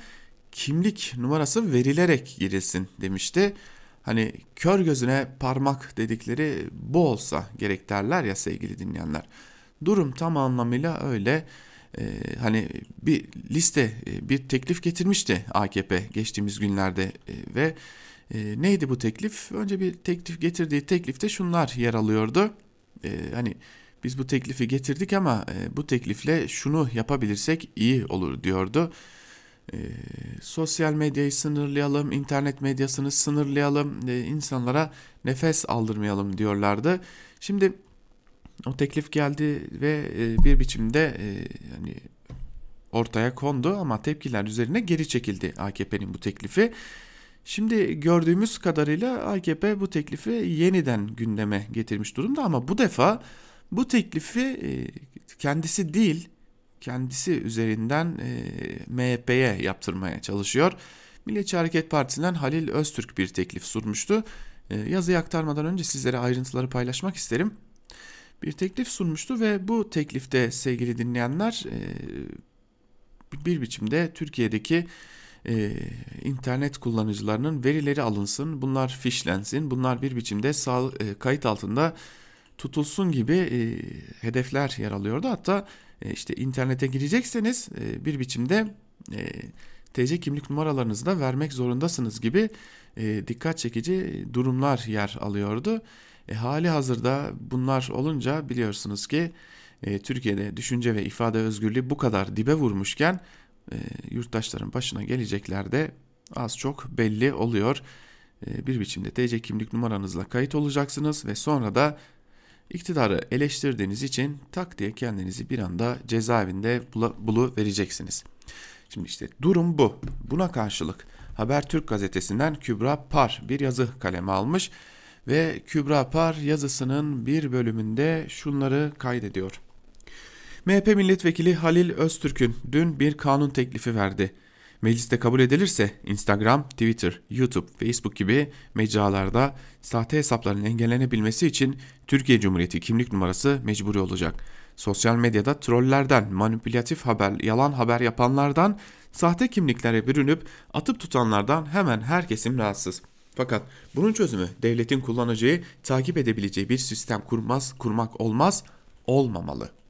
kimlik numarası verilerek girilsin demişti. Hani kör gözüne parmak dedikleri bu olsa gerek derler ya sevgili dinleyenler. Durum tam anlamıyla öyle. Ee, hani bir liste, e, bir teklif getirmişti AKP geçtiğimiz günlerde e, ve e, neydi bu teklif? Önce bir teklif getirdiği teklifte şunlar yer alıyordu. E, hani biz bu teklifi getirdik ama e, bu teklifle şunu yapabilirsek iyi olur diyordu. e, sosyal medyayı sınırlayalım, internet medyasını sınırlayalım, e, insanlara nefes aldırmayalım diyorlardı. Şimdi o teklif geldi ve e, bir biçimde e, yani ortaya kondu ama tepkiler üzerine geri çekildi AKP'nin bu teklifi. Şimdi gördüğümüz kadarıyla AKP bu teklifi yeniden gündeme getirmiş durumda ama bu defa bu teklifi e, kendisi değil kendisi üzerinden e, MHP'ye yaptırmaya çalışıyor. Milliyetçi Hareket Partisi'nden Halil Öztürk bir teklif sunmuştu. E, yazıyı aktarmadan önce sizlere ayrıntıları paylaşmak isterim. Bir teklif sunmuştu ve bu teklifte sevgili dinleyenler bir biçimde Türkiye'deki e, internet kullanıcılarının verileri alınsın, bunlar fişlensin, bunlar bir biçimde sağ, e, kayıt altında tutulsun gibi e, hedefler yer alıyordu. Hatta e, işte internete girecekseniz e, bir biçimde e, TC kimlik numaralarınızı da vermek zorundasınız gibi e, dikkat çekici durumlar yer alıyordu. E, hali hazırda bunlar olunca biliyorsunuz ki e, Türkiye'de düşünce ve ifade özgürlüğü bu kadar dibe vurmuşken e, yurttaşların başına gelecekler de az çok belli oluyor. E, bir biçimde TC kimlik numaranızla kayıt olacaksınız ve sonra da iktidarı eleştirdiğiniz için tak diye kendinizi bir anda cezaevinde bulu vereceksiniz. Şimdi işte durum bu. Buna karşılık Habertürk gazetesinden Kübra Par bir yazı kaleme almış ve Kübra Par yazısının bir bölümünde şunları kaydediyor. MHP milletvekili Halil Öztürk'ün dün bir kanun teklifi verdi. Mecliste kabul edilirse Instagram, Twitter, YouTube, Facebook gibi mecralarda sahte hesapların engellenebilmesi için Türkiye Cumhuriyeti kimlik numarası mecburi olacak. Sosyal medyada trollerden, manipülatif haber, yalan haber yapanlardan, sahte kimliklere bürünüp atıp tutanlardan hemen her kesim rahatsız. Fakat bunun çözümü devletin kullanacağı, takip edebileceği bir sistem kurmaz, kurmak olmaz, olmamalı.''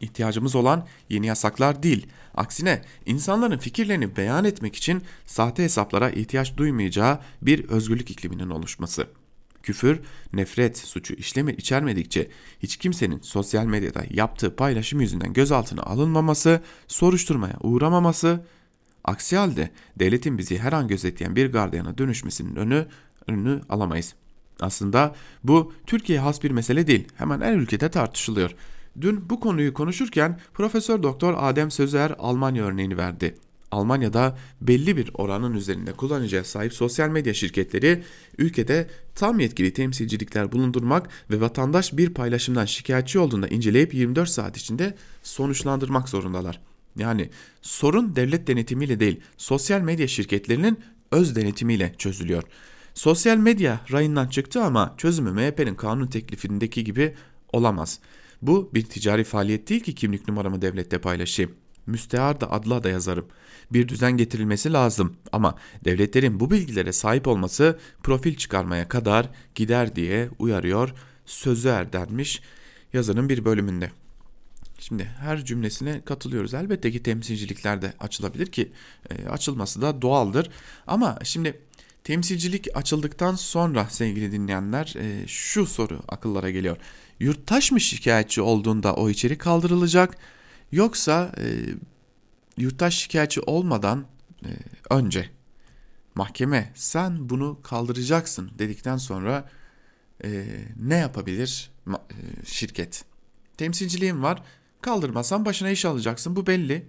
İhtiyacımız olan yeni yasaklar değil. Aksine insanların fikirlerini beyan etmek için sahte hesaplara ihtiyaç duymayacağı bir özgürlük ikliminin oluşması. Küfür, nefret suçu işlemi içermedikçe hiç kimsenin sosyal medyada yaptığı paylaşım yüzünden gözaltına alınmaması, soruşturmaya uğramaması, aksi halde devletin bizi her an gözetleyen bir gardiyana dönüşmesinin önü, önünü alamayız. Aslında bu Türkiye has bir mesele değil. Hemen her ülkede tartışılıyor. Dün bu konuyu konuşurken Profesör Doktor Adem Sözer Almanya örneğini verdi. Almanya'da belli bir oranın üzerinde kullanıcıya sahip sosyal medya şirketleri ülkede tam yetkili temsilcilikler bulundurmak ve vatandaş bir paylaşımdan şikayetçi olduğunda inceleyip 24 saat içinde sonuçlandırmak zorundalar. Yani sorun devlet denetimiyle değil, sosyal medya şirketlerinin öz denetimiyle çözülüyor. Sosyal medya rayından çıktı ama çözümü MHP'nin kanun teklifindeki gibi olamaz. Bu bir ticari faaliyet değil ki kimlik numaramı devlette paylaşayım. Müstehar da adla da yazarım. Bir düzen getirilmesi lazım ama devletlerin bu bilgilere sahip olması profil çıkarmaya kadar gider diye uyarıyor sözü erdenmiş yazının bir bölümünde. Şimdi her cümlesine katılıyoruz. Elbette ki temsilcilikler de açılabilir ki e, açılması da doğaldır. Ama şimdi temsilcilik açıldıktan sonra sevgili dinleyenler e, şu soru akıllara geliyor yurttaş mı şikayetçi olduğunda o içerik kaldırılacak yoksa e, yurttaş şikayetçi olmadan e, önce mahkeme sen bunu kaldıracaksın dedikten sonra e, ne yapabilir e, şirket? Temsilciliğin var kaldırmazsan başına iş alacaksın bu belli.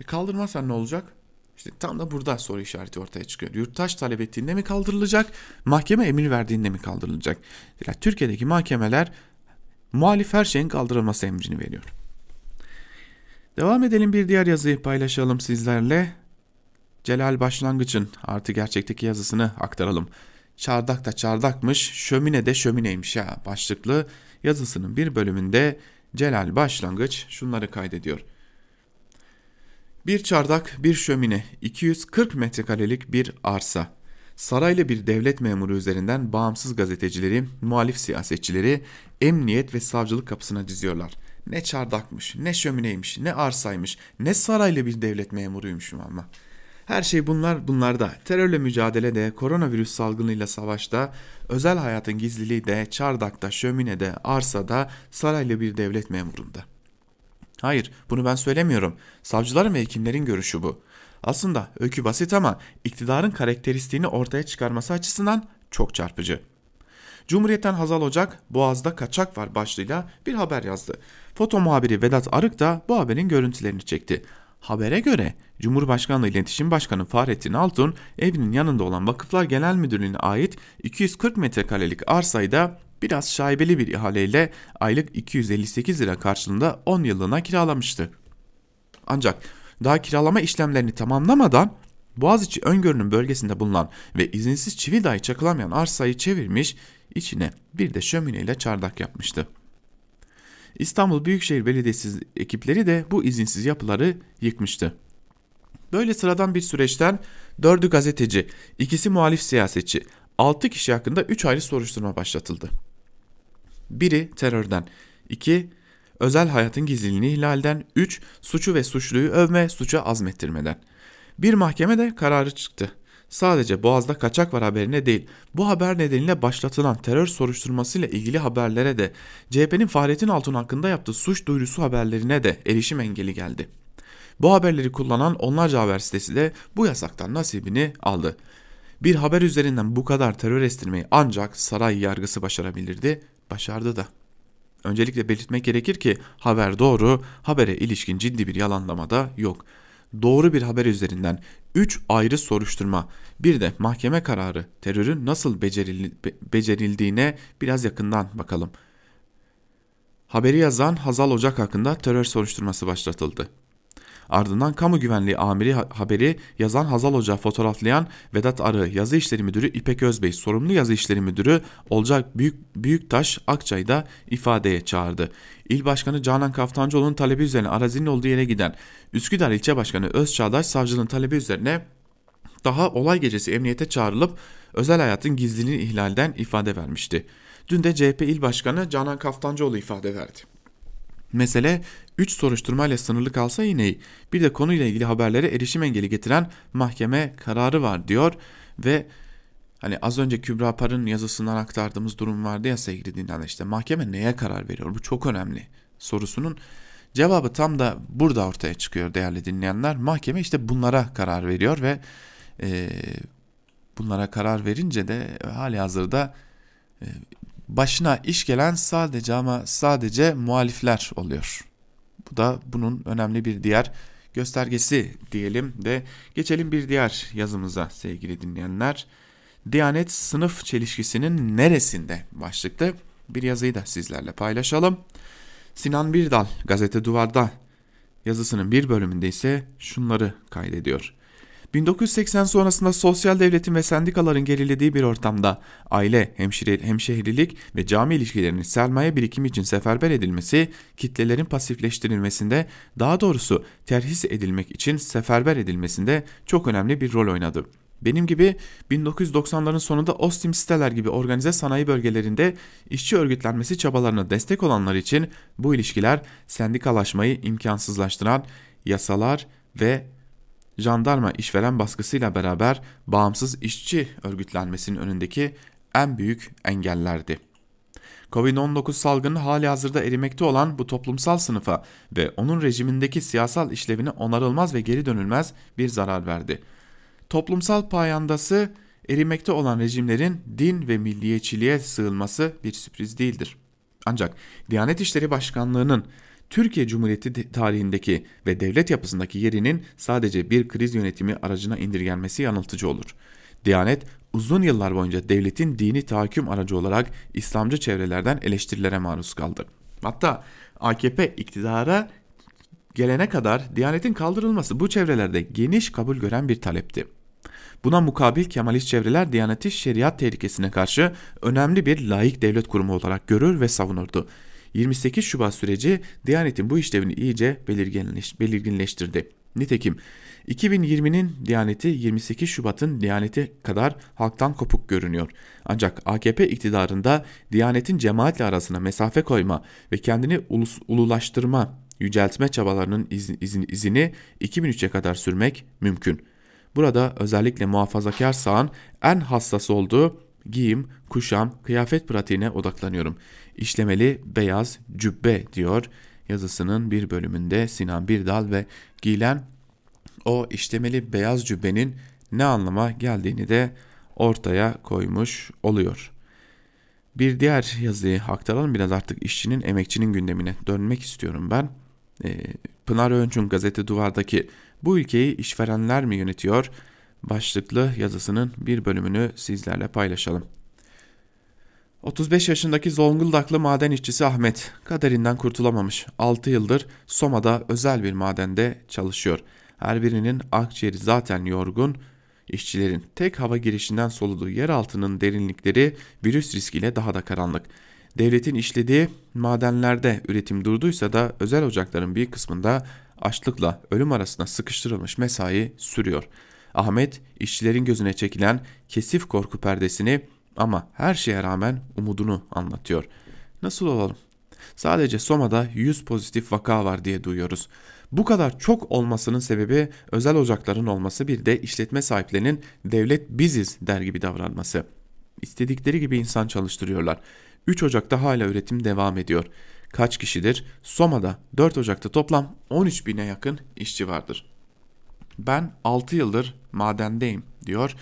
E, kaldırmazsan ne olacak? İşte tam da burada soru işareti ortaya çıkıyor. Yurttaş talep ettiğinde mi kaldırılacak, mahkeme emir verdiğinde mi kaldırılacak? Yani Türkiye'deki mahkemeler muhalif her şeyin kaldırılması emrini veriyor. Devam edelim bir diğer yazıyı paylaşalım sizlerle. Celal Başlangıç'ın artı gerçekteki yazısını aktaralım. Çardak da çardakmış, şömine de şömineymiş ya başlıklı yazısının bir bölümünde Celal Başlangıç şunları kaydediyor. Bir çardak, bir şömine, 240 metrekarelik bir arsa. Saraylı bir devlet memuru üzerinden bağımsız gazetecileri, muhalif siyasetçileri emniyet ve savcılık kapısına diziyorlar. Ne çardakmış, ne şömineymiş, ne arsaymış, ne saraylı bir devlet memuruymuş ama. Her şey bunlar bunlarda. Terörle mücadelede, koronavirüs salgınıyla savaşta, özel hayatın gizliliği de, çardakta, şöminede, arsada, saraylı bir devlet memurunda. Hayır, bunu ben söylemiyorum. Savcıların ve hekimlerin görüşü bu. Aslında öykü basit ama iktidarın karakteristiğini ortaya çıkarması açısından çok çarpıcı. Cumhuriyet'ten Hazal Ocak Boğaz'da kaçak var başlığıyla bir haber yazdı. Foto muhabiri Vedat Arık da bu haberin görüntülerini çekti. Habere göre Cumhurbaşkanlığı İletişim Başkanı Fahrettin Altun evinin yanında olan Vakıflar Genel Müdürlüğü'ne ait 240 metrekarelik arsayı da biraz şaibeli bir ihaleyle aylık 258 lira karşılığında 10 yıllığına kiralamıştı. Ancak daha kiralama işlemlerini tamamlamadan Boğaziçi öngörünün bölgesinde bulunan ve izinsiz çivi dahi çakılamayan arsayı çevirmiş, içine bir de şömineyle çardak yapmıştı. İstanbul Büyükşehir Belediyesi ekipleri de bu izinsiz yapıları yıkmıştı. Böyle sıradan bir süreçten dördü gazeteci, ikisi muhalif siyasetçi, altı kişi hakkında üç ayrı soruşturma başlatıldı. Biri terörden, iki özel hayatın gizliliğini ihlalden, üç suçu ve suçluyu övme, suça azmettirmeden. Bir mahkeme de kararı çıktı. Sadece Boğaz'da kaçak var haberine değil, bu haber nedeniyle başlatılan terör soruşturmasıyla ilgili haberlere de CHP'nin Fahrettin Altun hakkında yaptığı suç duyurusu haberlerine de erişim engeli geldi. Bu haberleri kullanan onlarca haber sitesi de bu yasaktan nasibini aldı. Bir haber üzerinden bu kadar terör estirmeyi ancak saray yargısı başarabilirdi, başardı da. Öncelikle belirtmek gerekir ki haber doğru, habere ilişkin ciddi bir yalanlama da yok doğru bir haber üzerinden 3 ayrı soruşturma, bir de mahkeme kararı terörün nasıl becerildiğine biraz yakından bakalım. Haberi yazan Hazal Ocak hakkında terör soruşturması başlatıldı. Ardından kamu güvenliği amiri haberi yazan Hazal Hoca fotoğraflayan Vedat Arı, yazı işleri müdürü İpek Özbey, sorumlu yazı işleri müdürü Olcak Büyük Büyüktaş Akçay'da ifadeye çağırdı. İl Başkanı Canan Kaftancıoğlu'nun talebi üzerine arazinin olduğu yere giden Üsküdar İlçe Başkanı Özçağdaş savcının talebi üzerine daha olay gecesi emniyete çağrılıp özel hayatın gizliliğini ihlalden ifade vermişti. Dün de CHP İl Başkanı Canan Kaftancıoğlu ifade verdi. Mesele 3 soruşturmayla sınırlı kalsa yine bir de konuyla ilgili haberlere erişim engeli getiren mahkeme kararı var diyor ve hani az önce Kübra Par'ın yazısından aktardığımız durum vardı ya sevgili dinleyenler işte mahkeme neye karar veriyor? Bu çok önemli sorusunun cevabı tam da burada ortaya çıkıyor değerli dinleyenler. Mahkeme işte bunlara karar veriyor ve e, bunlara karar verince de hali hazırda e, başına iş gelen sadece ama sadece muhalifler oluyor. Bu da bunun önemli bir diğer göstergesi diyelim de geçelim bir diğer yazımıza sevgili dinleyenler. Diyanet sınıf çelişkisinin neresinde başlıklı bir yazıyı da sizlerle paylaşalım. Sinan Birdal gazete duvarda yazısının bir bölümünde ise şunları kaydediyor. 1980 sonrasında sosyal devletin ve sendikaların gerilediği bir ortamda aile, hemşire, hemşehrilik ve cami ilişkilerinin sermaye birikimi için seferber edilmesi, kitlelerin pasifleştirilmesinde, daha doğrusu terhis edilmek için seferber edilmesinde çok önemli bir rol oynadı. Benim gibi 1990'ların sonunda Ostim siteler gibi organize sanayi bölgelerinde işçi örgütlenmesi çabalarına destek olanlar için bu ilişkiler sendikalaşmayı imkansızlaştıran yasalar ve jandarma işveren baskısıyla beraber bağımsız işçi örgütlenmesinin önündeki en büyük engellerdi. Covid-19 salgını hali hazırda erimekte olan bu toplumsal sınıfa ve onun rejimindeki siyasal işlevine onarılmaz ve geri dönülmez bir zarar verdi. Toplumsal payandası erimekte olan rejimlerin din ve milliyetçiliğe sığılması bir sürpriz değildir. Ancak Diyanet İşleri Başkanlığı'nın Türkiye Cumhuriyeti tarihindeki ve devlet yapısındaki yerinin sadece bir kriz yönetimi aracına indirgenmesi yanıltıcı olur. Diyanet uzun yıllar boyunca devletin dini tahakküm aracı olarak İslamcı çevrelerden eleştirilere maruz kaldı. Hatta AKP iktidara gelene kadar Diyanet'in kaldırılması bu çevrelerde geniş kabul gören bir talepti. Buna mukabil Kemalist çevreler Diyanet'i şeriat tehlikesine karşı önemli bir laik devlet kurumu olarak görür ve savunurdu. 28 Şubat süreci Diyanet'in bu işlevini iyice belirginleş, belirginleştirdi. Nitekim 2020'nin Diyaneti 28 Şubat'ın Diyaneti kadar halktan kopuk görünüyor. Ancak AKP iktidarında Diyanet'in cemaatle arasına mesafe koyma ve kendini ulus, ululaştırma, yüceltme çabalarının iz, izin, izini 2003'e kadar sürmek mümkün. Burada özellikle muhafazakar sağın en hassas olduğu giyim, kuşam, kıyafet pratiğine odaklanıyorum. İşlemeli beyaz cübbe diyor yazısının bir bölümünde Sinan Birdal ve giyilen o işlemeli beyaz cübbenin ne anlama geldiğini de ortaya koymuş oluyor. Bir diğer yazıyı aktaralım biraz artık işçinin emekçinin gündemine dönmek istiyorum ben. Ee, Pınar Öncün gazete duvardaki bu ülkeyi işverenler mi yönetiyor başlıklı yazısının bir bölümünü sizlerle paylaşalım. 35 yaşındaki Zonguldaklı maden işçisi Ahmet kaderinden kurtulamamış. 6 yıldır Soma'da özel bir madende çalışıyor. Her birinin akciğeri zaten yorgun. İşçilerin tek hava girişinden soluduğu yer altının derinlikleri virüs riskiyle daha da karanlık. Devletin işlediği madenlerde üretim durduysa da özel ocakların bir kısmında açlıkla ölüm arasında sıkıştırılmış mesai sürüyor. Ahmet işçilerin gözüne çekilen kesif korku perdesini ama her şeye rağmen umudunu anlatıyor. Nasıl olalım? Sadece Soma'da 100 pozitif vaka var diye duyuyoruz. Bu kadar çok olmasının sebebi özel ocakların olması bir de işletme sahiplerinin devlet biziz der gibi davranması. İstedikleri gibi insan çalıştırıyorlar. 3 Ocak'ta hala üretim devam ediyor. Kaç kişidir? Soma'da 4 Ocak'ta toplam 13 bine yakın işçi vardır. Ben 6 yıldır madendeyim diyor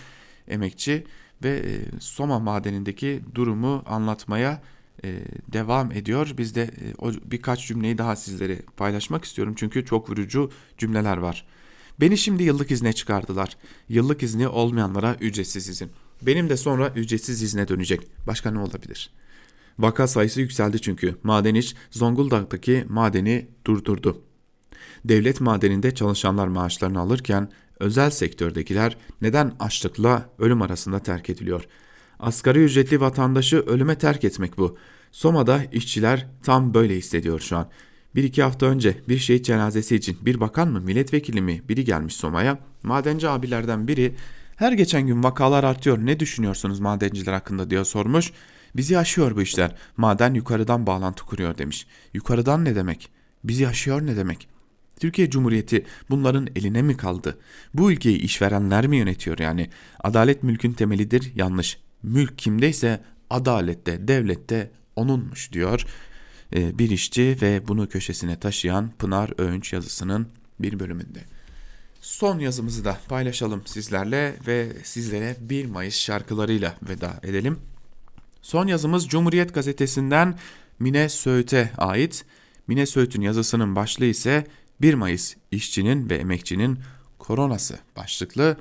emekçi ve e, Soma madenindeki durumu anlatmaya e, devam ediyor. Biz de e, birkaç cümleyi daha sizlere paylaşmak istiyorum çünkü çok vurucu cümleler var. Beni şimdi yıllık izne çıkardılar. Yıllık izni olmayanlara ücretsiz izin. Benim de sonra ücretsiz izne dönecek. Başka ne olabilir? Vaka sayısı yükseldi çünkü. Maden iş Zonguldak'taki madeni durdurdu. Devlet madeninde çalışanlar maaşlarını alırken özel sektördekiler neden açlıkla ölüm arasında terk ediliyor? Asgari ücretli vatandaşı ölüme terk etmek bu. Soma'da işçiler tam böyle hissediyor şu an. Bir iki hafta önce bir şehit cenazesi için bir bakan mı milletvekili mi biri gelmiş Soma'ya. Madenci abilerden biri her geçen gün vakalar artıyor ne düşünüyorsunuz madenciler hakkında diye sormuş. Bizi aşıyor bu işler maden yukarıdan bağlantı kuruyor demiş. Yukarıdan ne demek? Bizi aşıyor ne demek? Türkiye Cumhuriyeti bunların eline mi kaldı? Bu ülkeyi işverenler mi yönetiyor yani? Adalet mülkün temelidir yanlış. Mülk kimdeyse adalette, devlette onunmuş diyor ee, bir işçi ve bunu köşesine taşıyan Pınar Öğünç yazısının bir bölümünde. Son yazımızı da paylaşalım sizlerle ve sizlere 1 Mayıs şarkılarıyla veda edelim. Son yazımız Cumhuriyet Gazetesi'nden Mine Söğüt'e ait. Mine Söğüt'ün yazısının başlığı ise 1 Mayıs işçinin ve emekçinin koronası başlıklı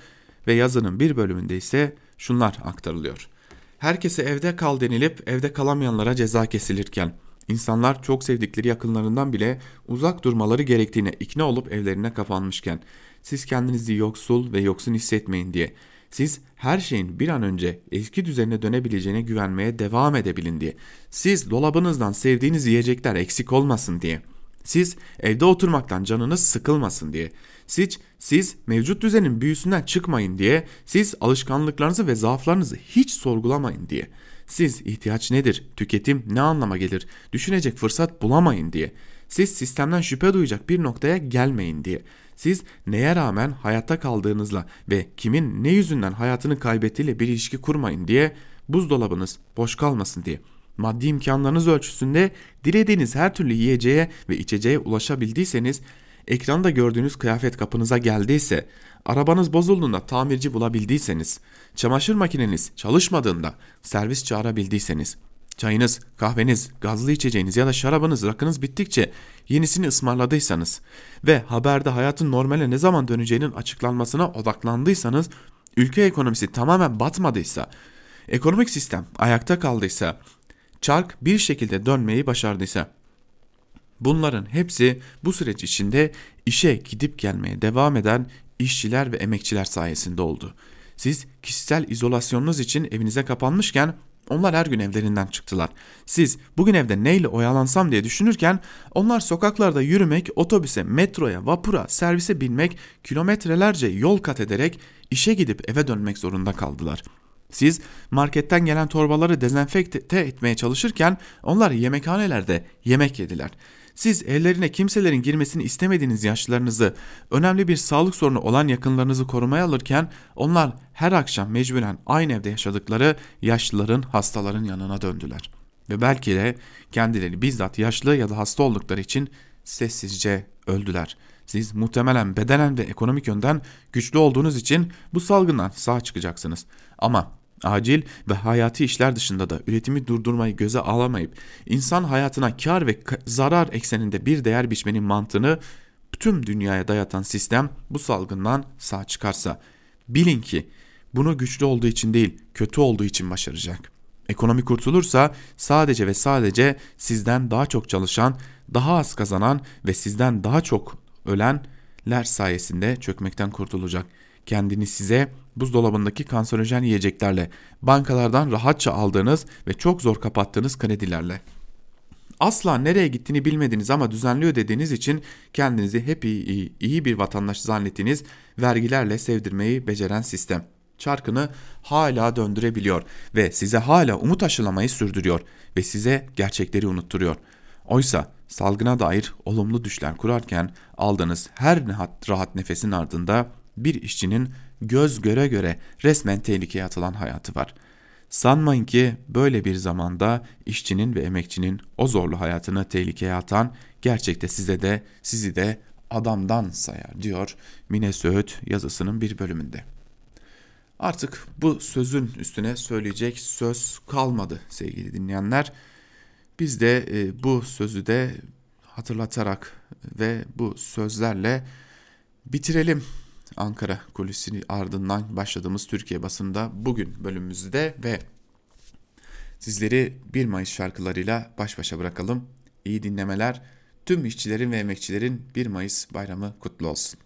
ve yazının bir bölümünde ise şunlar aktarılıyor. Herkese evde kal denilip evde kalamayanlara ceza kesilirken insanlar çok sevdikleri yakınlarından bile uzak durmaları gerektiğine ikna olup evlerine kapanmışken siz kendinizi yoksul ve yoksun hissetmeyin diye siz her şeyin bir an önce eski düzenine dönebileceğine güvenmeye devam edebilin diye. Siz dolabınızdan sevdiğiniz yiyecekler eksik olmasın diye. Siz evde oturmaktan canınız sıkılmasın diye. Siz, siz mevcut düzenin büyüsünden çıkmayın diye. Siz alışkanlıklarınızı ve zaaflarınızı hiç sorgulamayın diye. Siz ihtiyaç nedir, tüketim ne anlama gelir, düşünecek fırsat bulamayın diye. Siz sistemden şüphe duyacak bir noktaya gelmeyin diye. Siz neye rağmen hayatta kaldığınızla ve kimin ne yüzünden hayatını kaybettiğiyle bir ilişki kurmayın diye buzdolabınız boş kalmasın diye. Maddi imkanlarınız ölçüsünde dilediğiniz her türlü yiyeceğe ve içeceğe ulaşabildiyseniz, ekranda gördüğünüz kıyafet kapınıza geldiyse, arabanız bozulduğunda tamirci bulabildiyseniz, çamaşır makineniz çalışmadığında servis çağırabildiyseniz, çayınız, kahveniz, gazlı içeceğiniz ya da şarabınız, rakınız bittikçe yenisini ısmarladıysanız ve haberde hayatın normale ne zaman döneceğinin açıklanmasına odaklandıysanız, ülke ekonomisi tamamen batmadıysa, ekonomik sistem ayakta kaldıysa, çark bir şekilde dönmeyi başardıysa bunların hepsi bu süreç içinde işe gidip gelmeye devam eden işçiler ve emekçiler sayesinde oldu. Siz kişisel izolasyonunuz için evinize kapanmışken onlar her gün evlerinden çıktılar. Siz bugün evde neyle oyalansam diye düşünürken onlar sokaklarda yürümek, otobüse, metroya, vapura, servise binmek, kilometrelerce yol kat ederek işe gidip eve dönmek zorunda kaldılar.'' Siz marketten gelen torbaları dezenfekte etmeye çalışırken onlar yemekhanelerde yemek yediler. Siz ellerine kimselerin girmesini istemediğiniz yaşlılarınızı, önemli bir sağlık sorunu olan yakınlarınızı korumaya alırken onlar her akşam mecburen aynı evde yaşadıkları yaşlıların, hastaların yanına döndüler. Ve belki de kendileri bizzat yaşlı ya da hasta oldukları için sessizce öldüler. Siz muhtemelen bedenen ve ekonomik yönden güçlü olduğunuz için bu salgından sağ çıkacaksınız. Ama acil ve hayati işler dışında da üretimi durdurmayı göze alamayıp insan hayatına kar ve zarar ekseninde bir değer biçmenin mantığını tüm dünyaya dayatan sistem bu salgından sağ çıkarsa bilin ki bunu güçlü olduğu için değil kötü olduğu için başaracak. Ekonomi kurtulursa sadece ve sadece sizden daha çok çalışan, daha az kazanan ve sizden daha çok ölenler sayesinde çökmekten kurtulacak. Kendini size buzdolabındaki kanserojen yiyeceklerle, bankalardan rahatça aldığınız ve çok zor kapattığınız kredilerle asla nereye gittiğini bilmediğiniz ama düzenli ödediğiniz için kendinizi hep iyi, iyi, iyi bir vatandaş zannettiğiniz vergilerle sevdirmeyi beceren sistem. Çarkını hala döndürebiliyor ve size hala umut aşılamayı sürdürüyor ve size gerçekleri unutturuyor. Oysa salgına dair olumlu düşler kurarken aldığınız her rahat nefesin ardında bir işçinin göz göre göre resmen tehlikeye atılan hayatı var.'' Sanmayın ki böyle bir zamanda işçinin ve emekçinin o zorlu hayatını tehlikeye atan gerçekte size de sizi de adamdan sayar diyor Mine Söğüt yazısının bir bölümünde. Artık bu sözün üstüne söyleyecek söz kalmadı sevgili dinleyenler. Biz de e, bu sözü de hatırlatarak ve bu sözlerle bitirelim Ankara kulisini ardından başladığımız Türkiye basında bugün bölümümüzde ve sizleri 1 Mayıs şarkılarıyla baş başa bırakalım. İyi dinlemeler. Tüm işçilerin ve emekçilerin 1 Mayıs bayramı kutlu olsun.